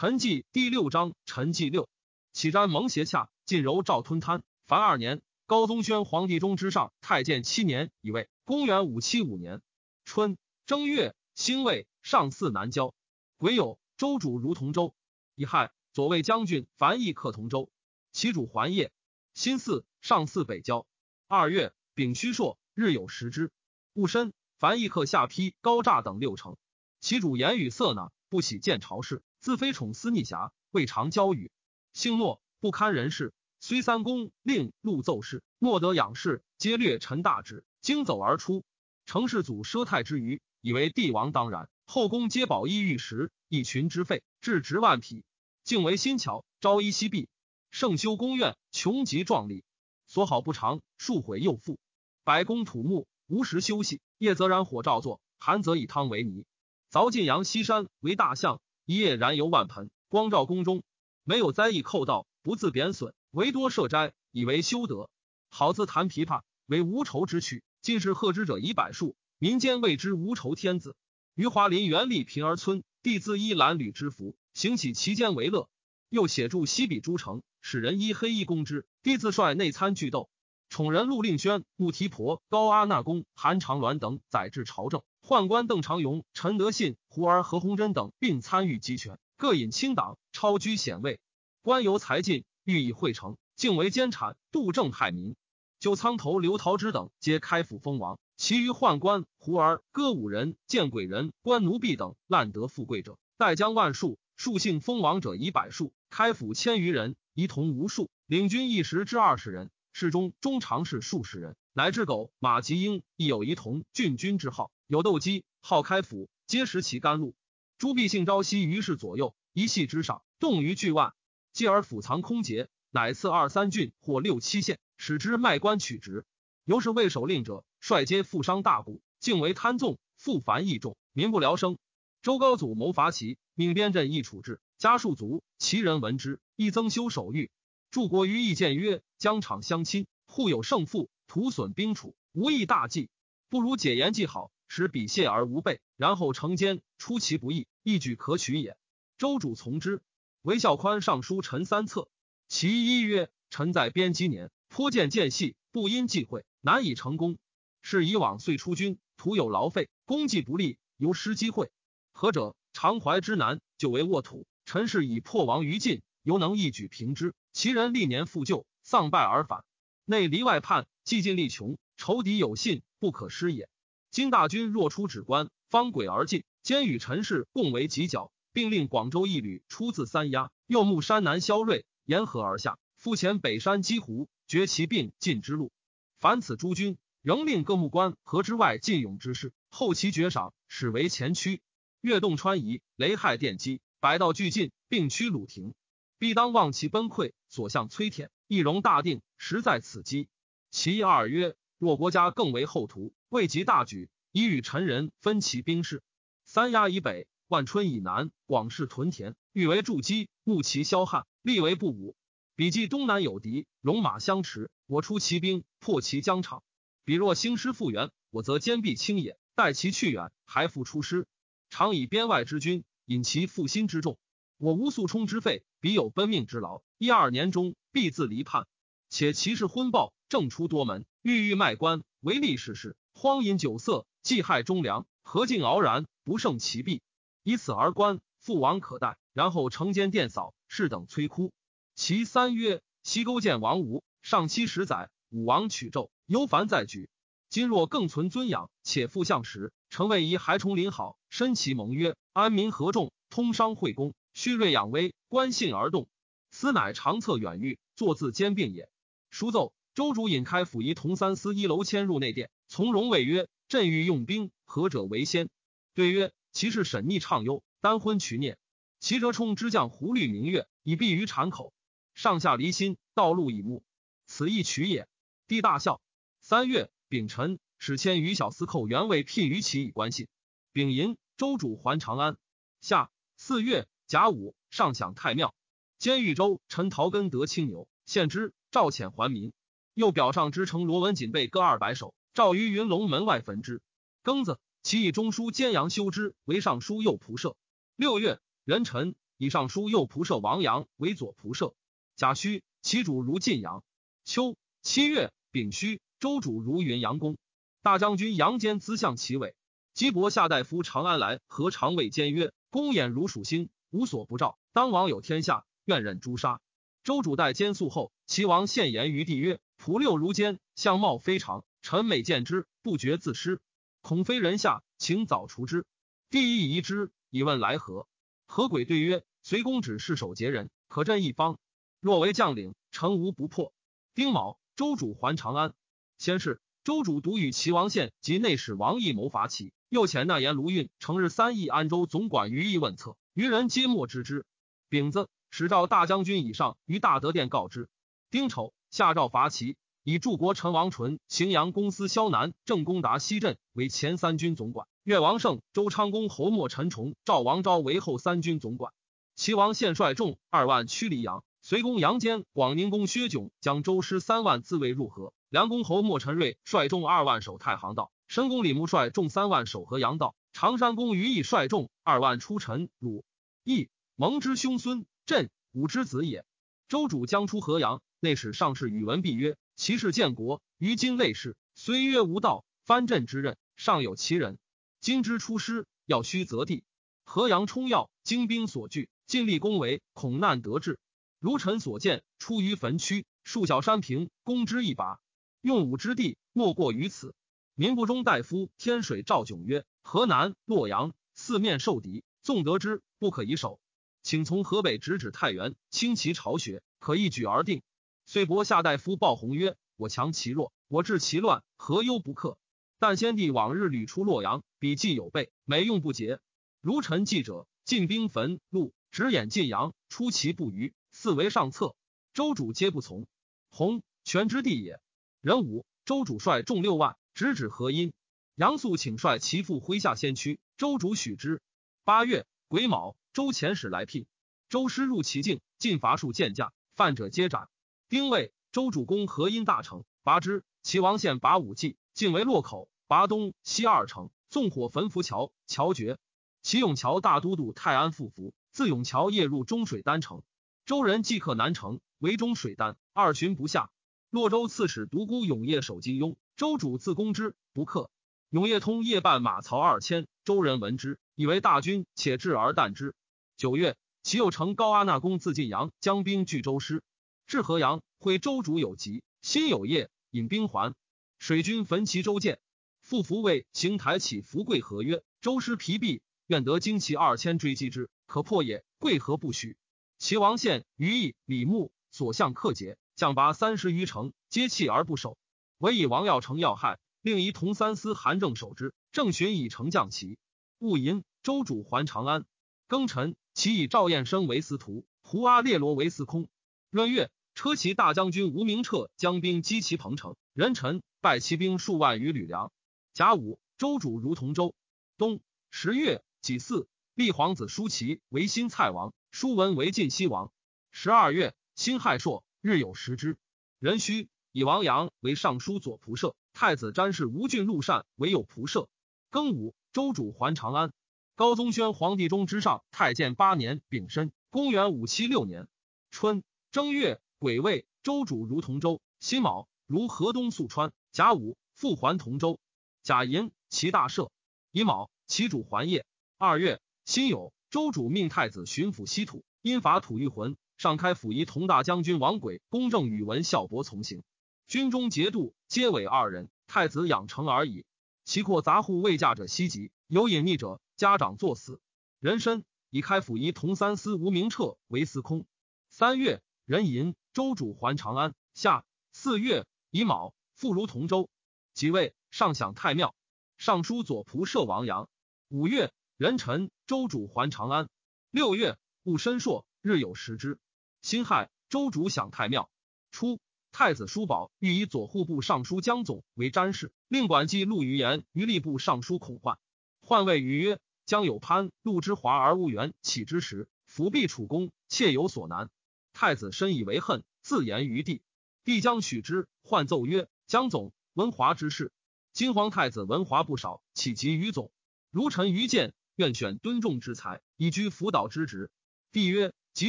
陈纪第六章，陈纪六，启瞻蒙邪洽，晋柔赵吞贪。凡二年，高宗宣皇帝中之上，太监七年，以位。公元五七五年春正月，辛未，上巳南郊。癸酉，州主如同州。乙亥，左卫将军樊毅克同州。其主还业。辛巳，上巳北郊。二月，丙戌朔，日有食之。戊申，樊毅克下邳、高诈等六城。其主言语色呢，不喜见朝事，自非宠思逆侠，未尝交语。性懦，不堪人事。虽三公令禄奏事，莫得仰视，皆略陈大旨，经走而出。成世祖奢泰之余，以为帝王当然。后宫皆宝衣玉食，一群之费，至值万匹。竟为新桥，朝衣夕璧。盛修宫苑，穷极壮丽。所好不长，数毁又复。百宫土木，无时休息。夜则燃火照作，寒则以汤为泥。凿晋阳西山为大象，一夜燃油万盆，光照宫中。没有灾异寇盗，不自贬损，唯多设斋，以为修德。好自弹琵琶，为无愁之趣。近世贺之者以百数，民间谓之无愁天子。余华林原立平儿村，弟自依蓝缕之服，行起其间为乐。又写著西比诸城，使人依黑衣攻之。弟自率内参聚斗，宠人陆令轩、穆提婆、高阿那公、韩长鸾等载至朝政。宦官邓长勇、陈德信、胡儿何鸿琛等并参与集权，各引清党，超居显位。官由才尽，欲以会成，竟为奸产，杜政害民。就仓头刘桃之等，皆开府封王。其余宦官、胡儿、歌舞人、见鬼人、官奴婢等，滥得富贵者，代将万数；数姓封王者以百数。开府千余人，仪同无数。领军一时之二十人，侍中中常侍数十人，乃至狗马吉英亦有一同郡君之号。有斗鸡，号开府，皆食其甘露。朱必性朝夕于是左右，一系之上，动于巨万。继而府藏空竭，乃赐二三郡或六七县，使之卖官取职。由是魏守令者。率皆富商大贾，竟为贪纵，富繁益众，民不聊生。周高祖谋伐齐，命边镇易处置，家数足，齐人闻之，亦增修守御。诸国于意见曰：疆场相亲，互有胜负，徒损兵储，无益大计。不如解言计好，使彼谢而无备，然后成奸，出其不意，一举可取也。周主从之。韦孝宽上书陈三策，其一曰：臣在边积年，颇见间隙，不因忌讳，难以成功。是以往遂出军，徒有劳费，功绩不利，犹失机会。何者？常怀之难，就为沃土。臣是以破亡于尽，犹能一举平之。其人历年复旧，丧败而返，内离外叛，既尽力穷，仇敌有信，不可失也。今大军若出止关，方轨而进，兼与陈氏共为犄角，并令广州一旅出自三押，右牧山南萧锐，沿河而下，复前北山积湖，绝其并进之路。凡此诸军。仍令各目官河之外尽勇之士，后其绝赏，始为前驱。越洞川夷，雷害电击，百道俱进，并驱鲁庭。必当望其崩溃，所向摧舔，易容大定，实在此机。其一二曰：若国家更为后图，未及大举，已与陈人分其兵士。三押以北，万春以南，广士屯田，欲为筑基，目其消汉，立为不武。彼既东南有敌，戎马相持，我出骑兵，破其疆场。彼若兴师复原，我则坚壁清野，待其去远，还复出师。常以边外之军引其复心之众，我无速冲之费，彼有奔命之劳。一二年中必自离叛。且其事昏暴，正出多门，郁郁卖官，唯利是事，荒淫酒色，忌害忠良，何尽傲然，不胜其弊。以此而观，父王可待。然后成奸殿扫，是等摧枯。其三曰：西勾践王吴，上七十载，武王取纣。忧烦再举，今若更存尊养，且复相时，诚谓宜还崇林好，申其盟约，安民合众，通商惠公，虚锐养威，观信而动。斯乃长策远虑，坐自兼并也。书奏，周主引开府仪同三司一楼迁入内殿，从容谓曰：“朕欲用兵，何者为先？”对曰：“其是沈逆畅忧，单婚娶孽。齐折冲之将胡律明月，以避于产口。上下离心，道路以目，此亦取也。”帝大笑。三月丙辰，使迁于小司寇原位聘于其以关信。丙寅，周主还长安。夏四月甲午，上享太庙。监豫州陈陶根得青牛，献之。赵遣还民。又表上之城罗文锦被各二百首，赵于云龙门外焚之。庚子，其以中书监杨修之为尚书右仆射。六月壬辰，以尚书右仆射王阳为左仆射。甲戌，其主如晋阳。秋七月丙戌，周主如云阳公。大将军杨坚资相其尾。姬伯下大夫长安来，和长卫监曰：“公演如属星，无所不照，当王有天下，愿任诛杀。”周主待监肃后，齐王献言于帝曰：“仆六如奸，相貌非常。臣每见之，不觉自失，恐非人下，请早除之。”帝亦疑之，以问来何？何鬼对曰：“随公指示守节人，可镇一方。若为将领，诚无不破。”丁卯，周主还长安。先是，周主独与齐王献及内史王毅谋伐齐。又遣纳言卢运，成日三议安州总管于毅问策，愚人皆莫知之。丙子，使召大将军以上于大德殿告之。丁丑，下诏伐齐，以柱国陈王纯、荥阳公司萧南、郑公达西镇为前三军总管；越王胜、周昌公侯莫陈崇、赵王昭为后三军总管。齐王献率众二万驱离阳，随公杨坚、广宁公薛炯将周师三万自卫入河。梁公侯莫陈瑞率众二万守太行道。申公李牧率众三万守河阳道，常山公于毅率众二万出陈汝毅蒙之兄孙，朕武之子也。周主将出河阳，内史上士宇文弼曰：“其事建国，于今类事，虽曰无道，藩镇之任尚有其人。今之出师，要须择地。河阳冲要，精兵所据，尽力攻围，恐难得志。如臣所见，出于坟区，数小山平，攻之一拔，用武之地，莫过于此。”民部中大夫天水赵炯曰：“河南、洛阳四面受敌，纵得之，不可以守。请从河北直指太原，轻其巢穴，可一举而定。”遂伯下大夫鲍弘曰：“我强其弱，我治其乱，何忧不克？但先帝往日屡出洛阳，笔记有备，每用不竭。如臣记者，进兵焚路，直掩晋阳，出其不虞，四为上策。周主皆不从。弘权之地也。壬午，周主率众六万。”直指河阴，杨素请率其父麾下先驱，周主许之。八月癸卯，周遣使来聘，周师入其境，进伐数见驾，犯者皆斩。丁未，周主攻河阴大城，拔之。齐王献拔武计，进为洛口，拔东西二城，纵火焚浮桥，桥绝。齐永桥大都督泰安复服，自永桥夜入中水丹城，周人即克南城，围中水丹，二旬不下。洛州刺史独孤永业守金庸。周主自攻之不克，永业通夜半马曹二千。周人闻之，以为大军，且至而啖之。九月，其又乘高阿那公自晋阳，将兵拒周师，至河阳，会周主有疾，心有业，引兵还。水军焚其州舰，复服为行台起福贵河曰：“周师疲弊，愿得精骑二千追击之，可破也。贵何不许。”齐王献、于毅、李牧所向克节，将拔三十余城，皆弃而不守。唯以王耀成要害，另以同三司韩正守之。正寻以成将旗。勿寅，周主还长安。庚辰，其以赵彦生为司徒，胡阿列罗为司空。闰月，车骑大将军吴明彻将兵击其彭城，人臣败骑兵数万余旅粮。甲午，周主如同州。冬十月己巳，立皇子叔齐为新蔡王，叔文为晋西王。十二月，辛亥朔，日有食之。壬戌。以王阳为尚书左仆射，太子詹事吴郡陆善为右仆射。庚午，周主还长安。高宗宣皇帝中之上太监八年丙申，公元五七六年春正月癸未，周主如同州。辛卯，如河东宿川。甲午，复还同州。甲寅，齐大赦。乙卯，其主还业。二月辛酉，周主命太子巡抚西土，因伐吐欲魂，上开府仪同大将军王轨、公正宇文孝伯从行。军中节度皆委二人，太子养成而已。其括杂户未嫁者西极，有隐匿者，家长作死。人参以开府仪同三司吴明彻为司空。三月，壬寅，周主还长安。夏四月乙卯，复如同州。即位，上享太庙，尚书左仆射王阳。五月，壬辰，周主还长安。六月，戊申朔，日有食之。辛亥，周主享太庙。初。太子叔宝欲以左户部尚书江总为詹事，令管记陆于言于吏部尚书孔焕。焕谓于曰：“将有潘陆之华而无缘，岂之时？伏必处公，切有所难。”太子深以为恨，自言于帝。帝将许之。唤奏曰：“江总文华之士，金皇太子文华不少，岂及于总？如臣愚见，愿选敦重之才，以居辅导之职。”帝曰：“即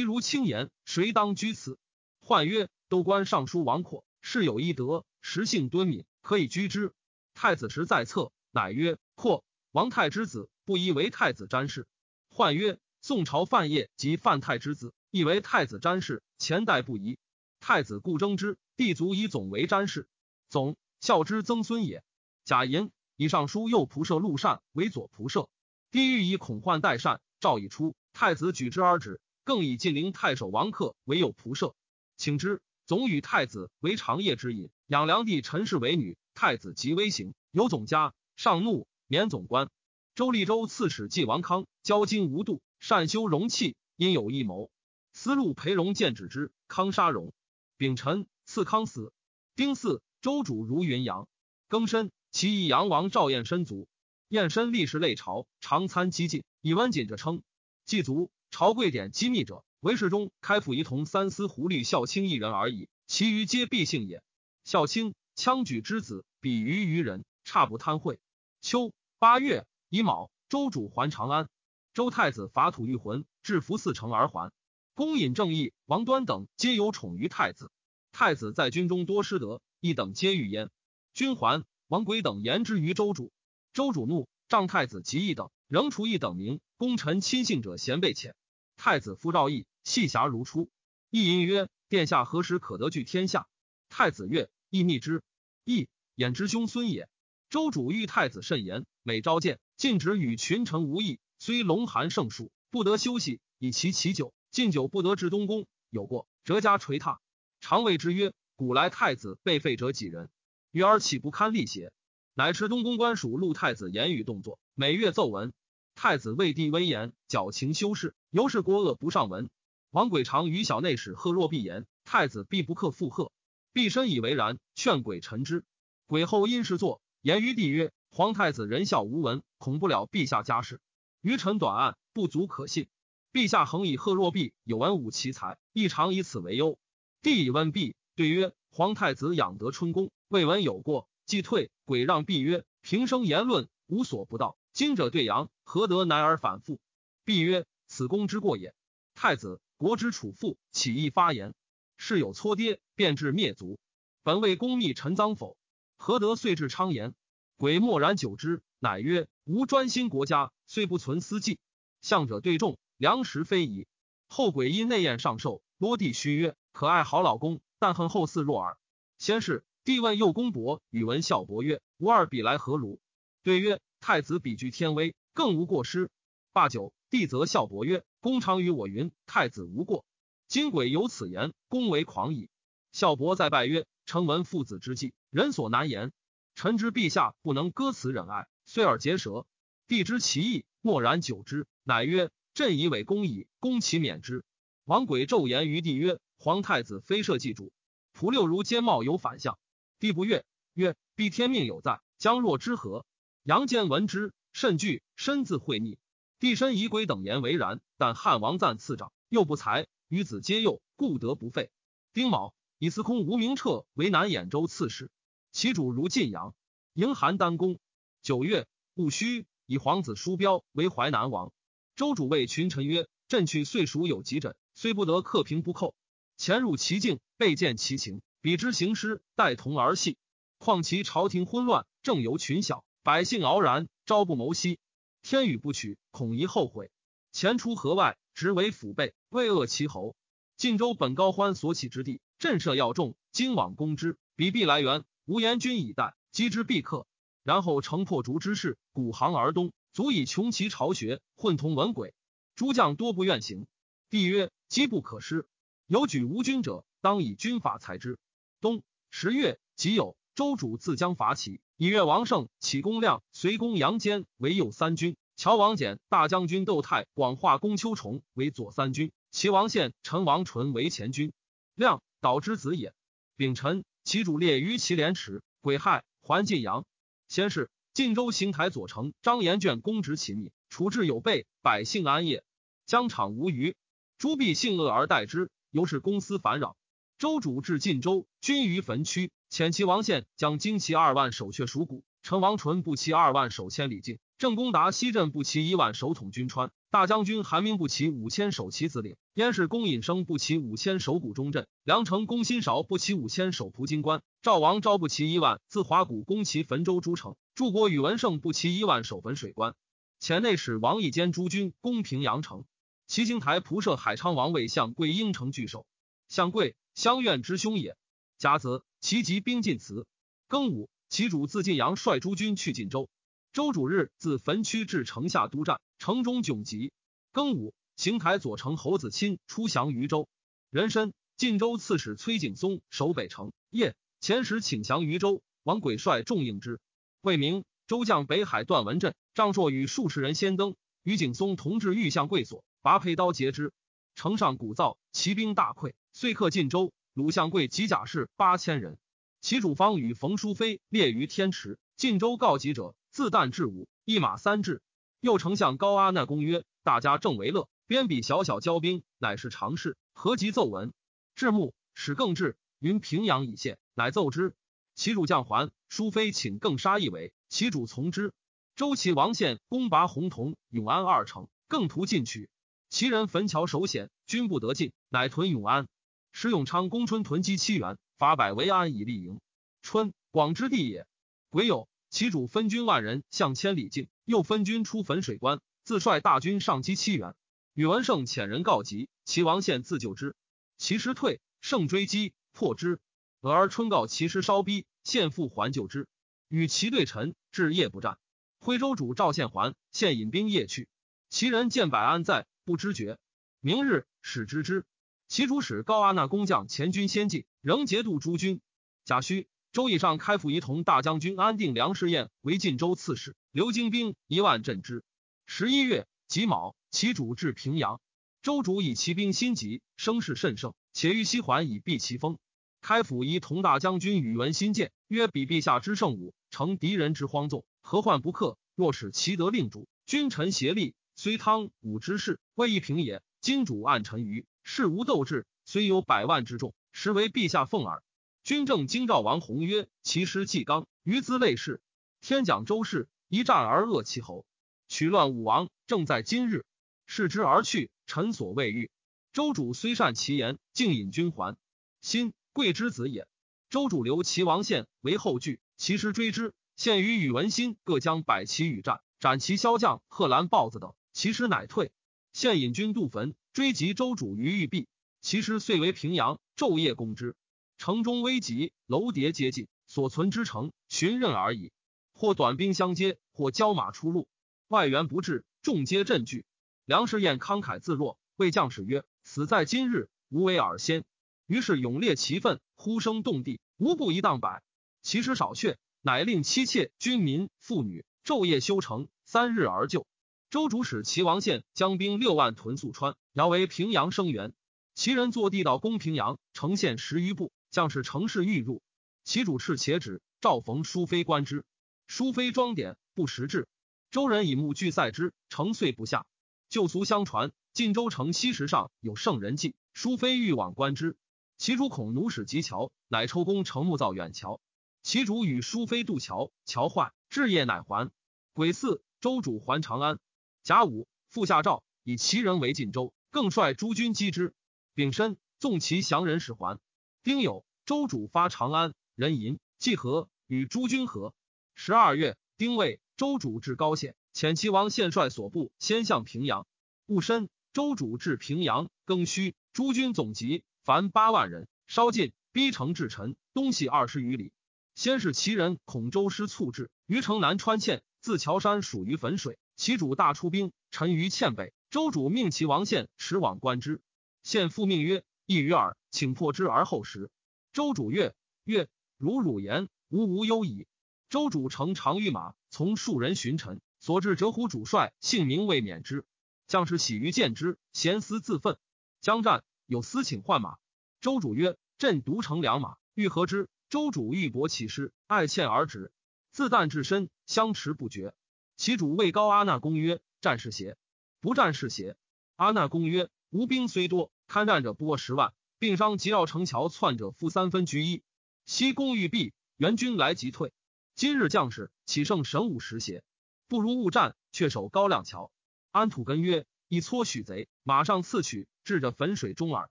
如轻言，谁当居此？”涣曰：“都官尚书王阔，事有一德，实性敦敏，可以居之。”太子时在侧，乃曰：“阔，王太之子，不宜为太子詹事。”换曰：“宋朝范晔及范太之子，亦为太子詹事，前代不宜。太子故争之，帝卒以总为詹事。总孝之曾孙也。”贾寅以上书右仆射陆善为左仆射。帝欲以恐患代善，诏已出，太子举之而止。更以晋陵太守王克为右仆射，请之。总与太子为长夜之饮，养良帝陈氏为女。太子即威行，有总家，上怒，免总官。周立州刺史季王康骄矜无度，善修容器，因有异谋。思路裴荣见止之，康杀荣。丙辰，赐康死。丁巳，周主如云阳。庚申，其义阳王赵彦申卒。彦申历时累朝，常参激进，以温谨者称。祭卒，朝贵典机密者，为世中开府仪同三司胡律孝卿一人而已，其余皆必姓也。孝卿，羌举之子，比于于人，差不贪贿。秋八月乙卯，周主还长安。周太子伐吐欲魂，至福四城而还。公尹正义、王端等皆有宠于太子。太子在军中多失德，一等皆遇焉。君还，王轨等言之于周主。周主怒，仗太子及一等，仍除一等名。功臣亲信者贤被遣。太子夫赵义，细侠如初。义因曰：“殿下何时可得据天下？”太子曰：“义逆之。”义衍之兄孙也。周主遇太子甚严，每召见，禁止与群臣无异。虽龙寒盛数，不得休息，以其其酒。禁酒不得至东宫，有过，折家捶踏。常谓之曰：“古来太子被废者几人？余而岂不堪力邪？”乃持东宫官署录太子言语动作，每月奏闻。太子畏帝威严，矫情修饰，由是国恶不上闻。王轨常与小内史贺若必言，太子必不克附贺。必深以为然，劝鬼臣之。鬼后因事作言于帝曰：“皇太子仁孝无闻，恐不了陛下家事。余臣短案，不足可信。陛下恒以贺若弼有文武奇才，亦常以此为忧。”帝以问弼，对曰：“皇太子养德春宫，未闻有过。”既退，鬼让弼曰：“平生言论无所不道，今者对阳，何得乃而反复？”弼曰：“此公之过也。太子国之储父，起义发言，事有搓跌，便至灭族。本为公密陈赃否？何得遂至昌言？”鬼默然久之，乃曰：“吾专心国家，虽不存私计。相者对众，良实非宜。后鬼因内宴上寿，落地虚曰：‘可爱好老公，但恨后嗣弱耳。’先是。”帝问右公伯宇文孝伯曰：“吾二比来何如？”对曰：“太子比居天威，更无过失。”罢酒，帝则孝伯曰：“公常与我云，太子无过。今鬼有此言，公为狂矣。”孝伯再拜曰：“臣闻父子之计，人所难言。臣知陛下不能割此忍爱，遂而结舌。帝知其意，默然久之，乃曰：“朕以为公矣，公其免之。”王轨骤言于帝曰：“皇太子非社稷主，仆六如奸茂有反相。”帝不悦，曰：“必天命有在，将若之何？”杨坚闻之，甚惧，身自会逆。帝身以鬼等言为然，但汉王赞赐长，又不才，与子皆幼，故得不废。丁卯，以司空吴明彻为南兖州刺史，其主如晋阳，迎邯郸公。九月戊戌，以皇子叔标为淮南王。周主谓群臣曰：“朕去岁属有急诊，虽不得克平不寇，潜入其境，备见其情。”彼之行师，待同儿戏。况其朝廷昏乱，政由群小，百姓傲然，朝不谋夕。天与不取，恐疑后悔。前出河外，直为腹背，为恶其侯。晋州本高欢所起之地，震慑要众，今往攻之，彼必来援。无言君以待，击之必克。然后乘破竹之势，鼓行而东，足以穷其巢穴，混同文鬼。诸将多不愿行。帝曰：机不可失，有举无君者，当以军法裁之。冬十月己酉，周主自将伐齐。以越王胜、启公亮、随公杨坚为右三军，乔王简、大将军窦泰、广化公丘崇为左三军，齐王献、陈王纯为前军。亮导之子也。丙辰，其主列于祁连池，癸亥，还晋阳。先是，晋州邢台左丞张延卷公职其密，处置有备，百姓安业，疆场无虞。诸必性恶而待之，由是公私烦扰。周主至晋州，军于坟区，遣其王献将精骑二万守阙属谷，陈王纯步骑二万守千里境，郑公达西镇步骑一万守统军川，大将军韩明不齐五千守旗子领，燕氏公尹生不齐五千守谷中镇，梁城公辛韶不齐五千守蒲津关，赵王昭不齐一万自华谷攻齐汾州诸城，柱国宇文胜不齐一万守汾水关。前内史王义坚诸军攻平阳城，齐兴台仆射海昌王为相贵应城拒守。相贵，相愿之兄也。甲子，齐集兵进祠。庚午，齐主自晋阳率诸军去晋州。周主日自汾区至城下督战。城中窘急。庚午，邢台左丞侯子钦出降渝州。壬申，晋州刺史崔景松守北城。夜，前时请降渝州，王轨率众应之。未明，周将北海段文振、张硕与数十人先登，与景松同至玉相贵所，拔佩刀截之。城上鼓噪，骑兵大溃，遂克晋州。鲁相贵及甲士八千人。其主方与冯淑妃列于天池。晋州告急者，自旦至午，一马三至。右丞相高阿那公曰：“大家正为乐，边比小小交兵，乃是常事。何及奏闻？”至暮，使更至，云平阳已陷，乃奏之。其主将还，淑妃请更杀一围，其主从之。周齐王献攻拔洪同、永安二城，更图进取。其人焚桥守险，军不得进，乃屯永安。使永昌公春屯积七原，法百为安以立营。春，广之地也。癸酉，其主分军万人向千里境。又分军出汾水关，自率大军上击七原。宇文胜遣人告急，齐王献自救之。齐师退，胜追击，破之。俄而春告齐师稍逼，献复还救之。与齐对陈，至夜不战。徽州主赵献还，献引兵夜去。齐人见百安在，不知觉。明日使知之。齐主使高阿那工匠前军先进，仍节度诸军。贾诩。周以上开府仪同大将军安定梁士彦为晋州刺史，刘精兵一万镇之。十一月己卯，其主至平阳。周主以骑兵心急，声势甚盛，且欲西还以避其锋。开府仪同大将军宇文新谏曰：“比陛下之圣武，成敌人之荒纵，何患不克？若使其得令主，君臣协力，虽汤武之事，未易平也。今主暗沉于，事无斗志，虽有百万之众，实为陛下奉耳。”军政京兆王弘曰：“其师纪刚，余资类士。天讲周氏，一战而扼其喉，取乱武王，正在今日。视之而去，臣所未遇。周主虽善其言，竟引军还。新贵之子也。周主留齐王献为后拒，其师追之。献与宇文新各将百骑与战，斩其骁将贺兰、豹子等。其师乃退。献引军渡汾，追及周主于玉壁。其师遂为平阳，昼夜攻之。”城中危急，楼叠接近，所存之城寻刃而已。或短兵相接，或交马出路，外援不至，众皆震惧。梁士彦慷慨自若，谓将士曰：“死在今日，无为尔先。”于是勇烈其愤，呼声动地，无不一荡百。其师少血，乃令妻妾、军民、妇女昼夜修城，三日而就。周主使齐王献将兵六万屯宿川，遥为平阳声援。齐人坐地道攻平阳，城陷十余步。将士乘势欲入，其主斥且止。赵逢淑妃观之，淑妃装点不识志。周人以木具塞之，城遂不下。旧俗相传，晋州城西石上有圣人迹。淑妃欲往观之，其主恐弩使及桥，乃抽工成木造远桥。其主与淑妃渡桥，桥坏，至夜乃还。癸巳，周主还长安。甲午，复下诏以其人为晋州，更率诸军击之。丙申，纵其降人使还。丁酉，周主发长安，人淫季和与诸军合。十二月，丁未，周主至高县，遣齐王献率所部先向平阳。戊申，周主至平阳，庚戌，诸军总集，凡八万人，稍进，逼城至陈，东西二十余里。先是齐人恐周师猝至，于城南川堑，自桥山属于汾水。齐主大出兵，陈于堑北。周主命齐王献驰往观之。献复命曰。一于耳，请破之而后食。周主曰：“曰如汝言，吾无忧矣。”周主乘长御马，从数人寻臣，所至折虎主帅姓名未免之。将士喜于见之，咸思自愤。将战，有私请换马。周主曰：“朕独乘良马，欲何之？”周主欲搏其师，爱欠而止。自旦至身，相持不绝。其主谓高阿那公曰：“战是邪？不战是邪？”阿那公曰：“吴兵虽多。”堪战者不过十万，并伤及绕城桥窜者负三分居一。西攻欲毕，援军来即退。今日将士岂胜神武时邪？不如勿战，却守高亮桥。安土根曰：“一撮许贼，马上刺取，至着汾水中耳。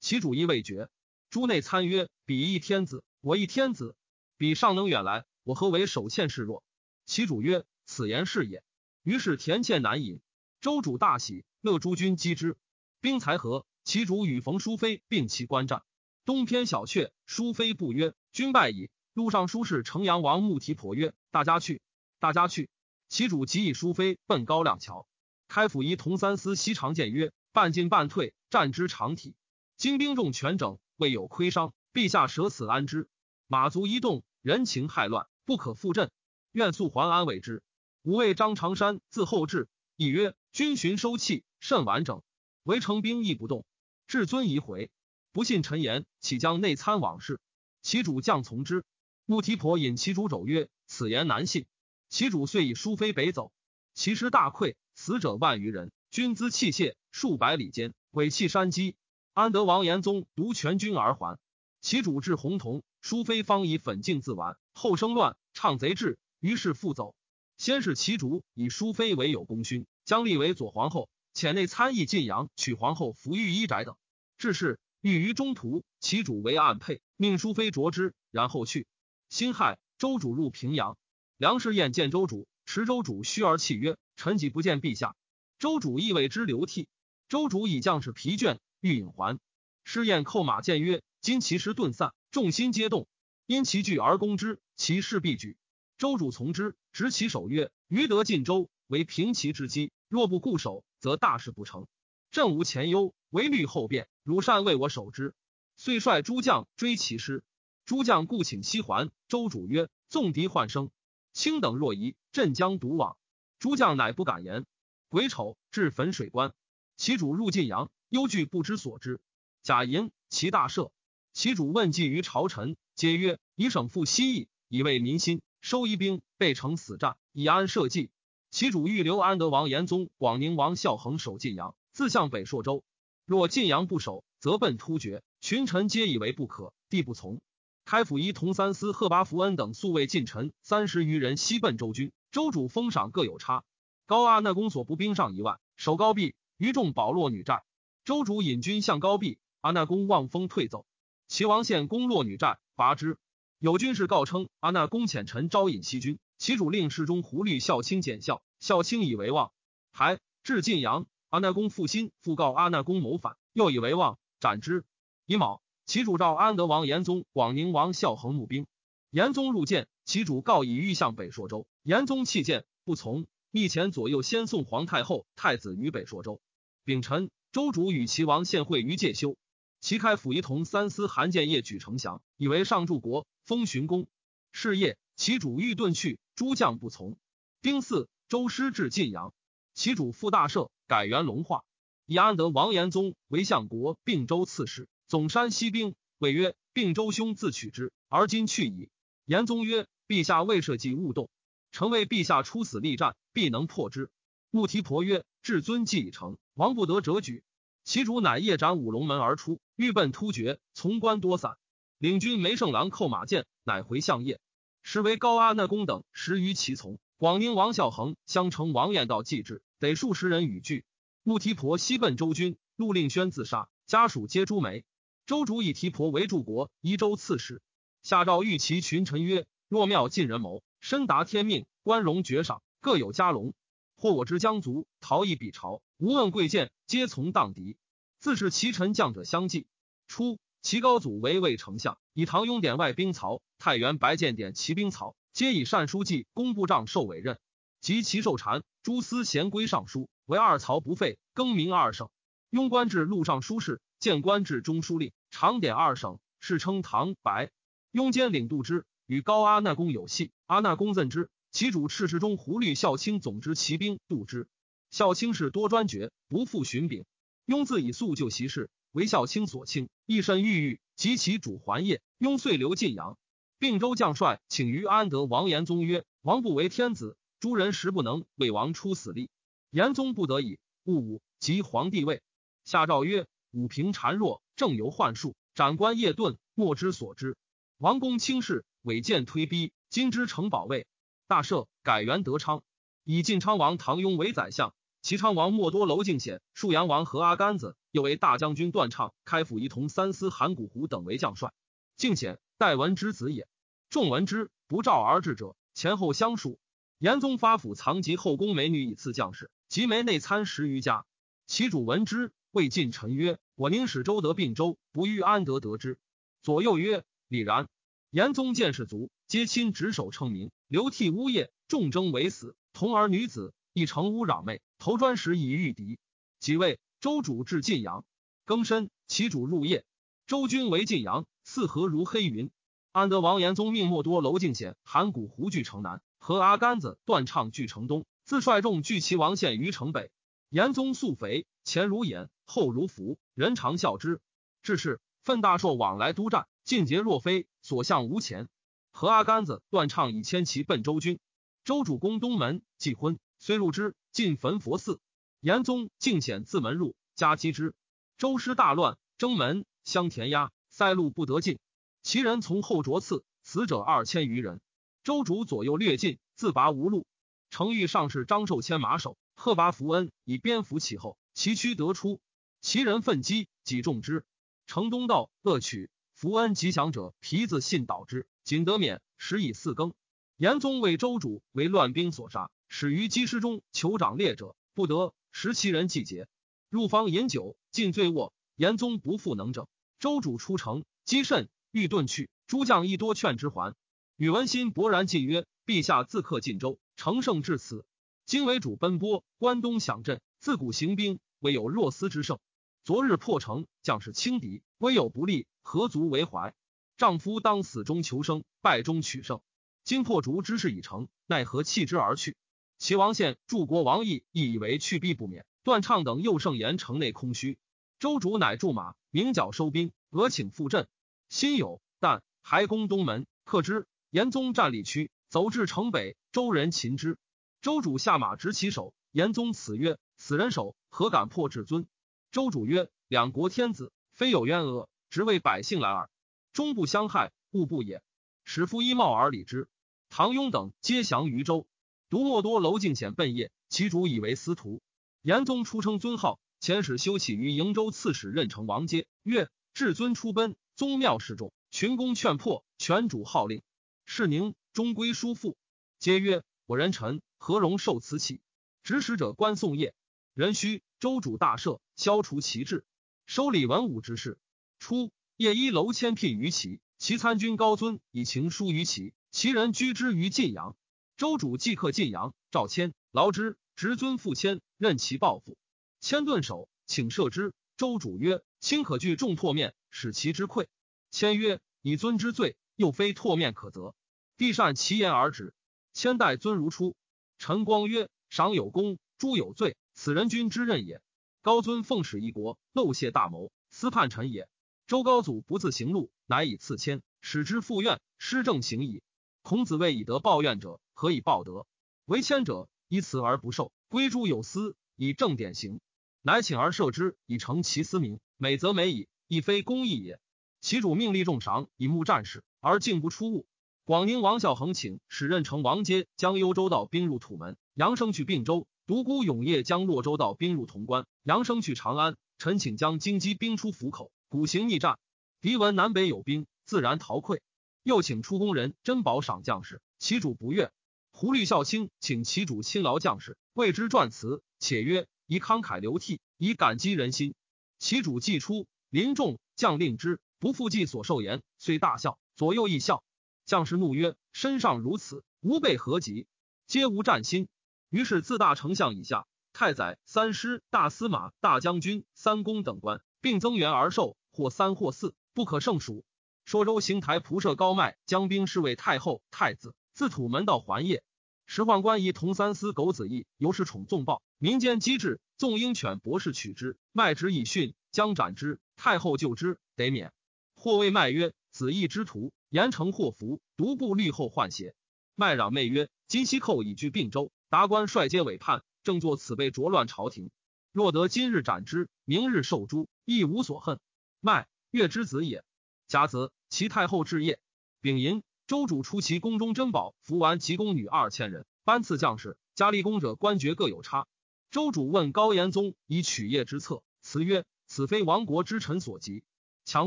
其主意未决。诸内参曰：“彼一天子，我一天子，彼尚能远来，我何为守欠示弱？”其主曰：“此言是也。”于是田欠难饮。周主大喜，乐诸军击之。兵才合，其主与冯淑妃并齐观战。东偏小阙，淑妃不曰：“君败矣。”路上书事城阳王穆提婆曰：“大家去，大家去。”其主即以淑妃奔高亮桥。开府仪同三司西长谏曰：“半进半退，战之常体。精兵众全整，未有亏伤，陛下舍此安之？马足一动，人情害乱，不可复振。愿速还安为之。”吾谓张长山自后至，亦曰：“军巡收气甚完整。”围城兵亦不动，至尊疑回，不信臣言，岂将内参往事？其主将从之。穆提婆引其主肘曰：“此言难信。”其主遂以淑妃北走。其师大溃，死者万余人，军资器械数百里间，尾弃山积。安德王延宗独全军而还。其主至洪桐，淑妃方以粉镜自完，后生乱，唱贼至，于是复走。先是其主以淑妃为有功勋，将立为左皇后。遣内参议晋阳取皇后服御衣宅等，至是欲于中途，其主为暗配，命淑妃着之，然后去。辛亥，周主入平阳，梁士燕见周主，持周主虚而泣曰：“臣己不见陛下。”周主亦为之流涕。周主以将士疲倦，欲引还。士燕叩马谏曰：“今其师顿散，众心皆动，因其惧而攻之，其势必举。”周主从之，执其手曰：“余得晋州，为平齐之机。若不固守。”则大事不成，朕无前忧，唯虑后变。汝善为我守之。遂率诸将追其师，诸将故请西还。周主曰：“纵敌患生，卿等若疑，朕将独往。”诸将乃不敢言。癸丑，至汾水关，其主入晋阳，忧惧不知所之。贾银其大赦。其主问计于朝臣，皆曰：“以省复西邑，以慰民心，收一兵，备城死战，以安社稷。”其主欲留安德王延宗、广宁王孝恒守晋阳，自向北朔州。若晋阳不守，则奔突厥。群臣皆以为不可，帝不从。开府仪同三司贺拔福恩等素卫近臣三十余人西奔周军。周主封赏各有差。高阿那公所部兵上一万，守高壁，余众保洛女寨。周主引军向高壁，阿那公望风退走。齐王献攻洛女寨，拔之。有军士告称阿那公遣臣招引西军。其主令侍中胡律孝卿检校，孝卿以为望。还至晋阳，阿那公复心，复告阿那公谋反，又以为望，斩之。乙卯，其主召安德王延宗、广宁王孝恒募兵。延宗入见，其主告以欲向北朔州。延宗弃谏，不从。密遣左右先送皇太后、太子于北朔州。丙辰，周主与齐王献会于介休。齐开府仪同三司韩建业举丞相，以为上柱国，封荀公。是夜，其主欲遁去。诸将不从。丁巳，周师至晋阳，其主复大赦，改元龙化，以安德王延宗为相国、并州刺史，总山西兵。谓曰：“并州兄自取之，而今去矣。”延宗曰：“陛下未设计勿动，臣为陛下出死力战，必能破之。”穆提婆曰：“至尊既已成，王不得折举。”其主乃夜斩五龙门而出，欲奔突厥，从官多散，领军梅胜郎扣马剑，乃回相业。实为高阿那公等十余骑从，广宁王孝恒相承王彦道继之，得数十人与聚。穆提婆西奔周军，陆令轩自杀，家属皆诛没。周主以提婆为柱国、宜州刺史，下诏谕其群臣曰：若庙尽人谋，深达天命，官荣爵赏各有加隆，或我之江族逃逸彼朝，无问贵贱，皆从荡敌。自是其臣将者相继。初。齐高祖为魏丞相，以唐雍典外兵曹，太原白建典骑兵曹，皆以善书记、工部长受委任。及其受禅，诸司衔归尚书，为二曹不废，更名二省。庸官至录尚书事，谏官至中书令，常典二省，世称唐白。庸兼领度之，与高阿那公有隙，阿那公赠之。其主赤侍中胡律孝卿总之骑兵度之。孝卿是多专爵，不复寻禀。庸自以素就习事。为孝卿所轻，亦甚郁郁。及其主还业，雍遂留晋阳。并州将帅请于安德王延宗曰：“王不为天子，诸人实不能为王出死力。”延宗不得已，戊午即皇帝位。下诏曰：“武平孱弱，正由幻术，斩官夜遁，莫之所知。王公轻视，违谏推逼，今之城保卫大赦，改元德昌，以晋昌王唐雍为宰相，齐昌王莫多楼敬显、沭阳王何阿甘子，又为大将军段畅、开府仪同三司函谷湖等为将帅。敬显，戴文之子也。众闻之，不召而至者，前后相属。严宗发府藏及后宫美女以赐将士，及眉内参十余家。其主闻之，谓晋臣曰：“我宁使周得并州，不欲安得得之？”左右曰：“李然。”严宗见士卒，皆亲执手称名，流涕呜咽，众争为死。童儿女子亦成污攘媚，投砖石以御敌。即位，周主至晋阳，更申，其主入夜。周军为晋阳，四合如黑云。安德王延宗命莫多楼敬显、函谷胡据城南。和阿甘子断唱据城东，自率众聚齐王县于城北。延宗素肥，前如眼，后如符，人常笑之。至是，奋大硕往来督战，尽节若飞，所向无前。和阿甘子断唱以千骑奔周军。周主攻东门，既婚，虽入之，进焚佛寺。延宗敬显自门入，加击之。周师大乱，征门相填压，塞路不得进。其人从后着刺，死者二千余人。周主左右略进，自拔无路。程昱上士张寿牵马首，贺拔符恩以鞭符其后，其躯得出。其人奋击，己中之。城东道恶取符恩吉祥者，皮子信导之，仅得免。时以四更。严宗为周主为乱兵所杀，始于积师中求长烈者不得，食其人季节。入方饮酒，尽醉卧。严宗不复能整。周主出城，积甚，欲遁去。诸将亦多劝之还。宇文新勃然进曰：“陛下自克晋州，乘胜至此，今为主奔波，关东响震。自古行兵，唯有若斯之胜。昨日破城，将士轻敌，威有不利，何足为怀？丈夫当死中求生，败中取胜。今破竹之事已成，奈何弃之而去？齐王献柱国王义亦以为去必不免。段畅等又盛言城内空虚，周主乃驻马，明角收兵，俄请赴阵。心有，但还攻东门，克之。”严宗战力区，走至城北，周人擒之。周主下马执其首。严宗此曰：“此人手，何敢破至尊？”周主曰：“两国天子，非有冤讹，只为百姓来耳。终不相害，故不也。”使夫衣帽而礼之。唐雍等皆降于周。独莫多楼敬显奔夜，其主以为司徒。严宗出称尊号，遣使修起于瀛州刺史任城王阶曰：“至尊出奔，宗庙示众，群公劝破，全主号令。”是宁终归叔父，皆曰：“我人臣何容受此起？”指使者观宋业，人须周主大赦，消除其志，收礼文武之事。初，夜依楼迁聘于齐，其参军高尊以情书于齐，其人居之于晋阳。周主即刻晋阳，召迁劳之，执尊复迁，任其报复。千顿首，请射之。周主曰：“卿可惧，众唾面，使其之愧。”迁曰：“以尊之罪，又非唾面可责。”帝善其言而止。千代尊如初。陈光曰：“赏有功，诛有罪，此人君之任也。高尊奉使一国，漏泄大谋，私叛臣也。周高祖不自行路，乃以赐谦，使之复怨，施政行矣。孔子谓以德报怨者，何以报德？为谦者，以此而不受，归诸有司，以正典型，乃请而赦之，以成其私名。美则美矣，亦非公义也。其主命立重赏，以募战士，而竟不出物。”广宁王孝恒请使任城王阶将幽州道兵入土门，杨生去并州；独孤永业将洛州道兵入潼关，杨生去长安。陈请将金鸡兵出府口，鼓行逆战。敌闻南北有兵，自然逃溃。又请出宫人珍宝赏将士，其主不悦。胡律孝卿请其主亲劳将士，为之撰词，且曰：以慷慨流涕，以感激人心。其主既出，临众将令之，不复计所受言，遂大笑，左右亦笑。将士怒曰：“身上如此，吾辈何及？皆无战心。”于是自大丞相以下，太宰、三师、大司马、大将军、三公等官，并增援而受，或三或四，不可胜数。朔州行台仆射高迈将兵侍卫太后、太子，自土门到环邺。时宦官以同三司狗子义，由是宠纵暴，民间机智，纵鹰犬博士取之，卖之以训，将斩之。太后救之，得免。或谓卖曰：“子义之徒。”严惩祸福，独步律后换邪。麦攘媚曰：“今西寇已据并州，达官率皆委叛，正作此辈浊乱朝廷。若得今日斩之，明日受诛，亦无所恨。”麦月之子也。甲子，其太后置业。丙寅，周主出其宫中珍宝，服完及宫女二千人，颁赐将士。加立功者官爵各有差。周主问高延宗以取业之策，辞曰：“此非亡国之臣所及。”强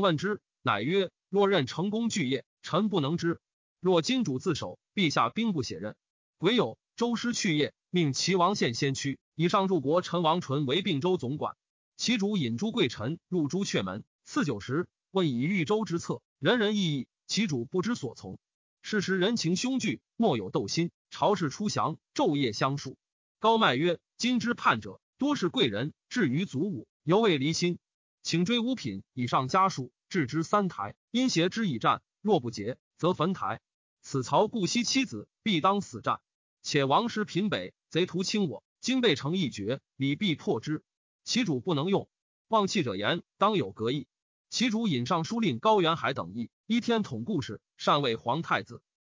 问之，乃曰：“若任成功巨业，臣不能之；若金主自守，陛下兵不血刃。癸酉，周师去业，命齐王献先驱，以上入国陈王纯为并州总管。其主引诸贵臣入朱雀门，赐酒食，问以豫州之策，人人异议，其主不知所从。是时人情凶惧，莫有斗心，朝事出降，昼夜相数。高迈曰：“今之叛者，多是贵人，至于祖武，犹未离心。请追五品以上家属，置之三台，因挟之以战。若不结，则焚台。此曹顾惜妻子，必当死战。且王师平北，贼徒侵我，今被成一绝，礼必破之。其主不能用，忘弃者言，当有隔意。其主引尚书令高元海等议，依天统故事，善为皇太子。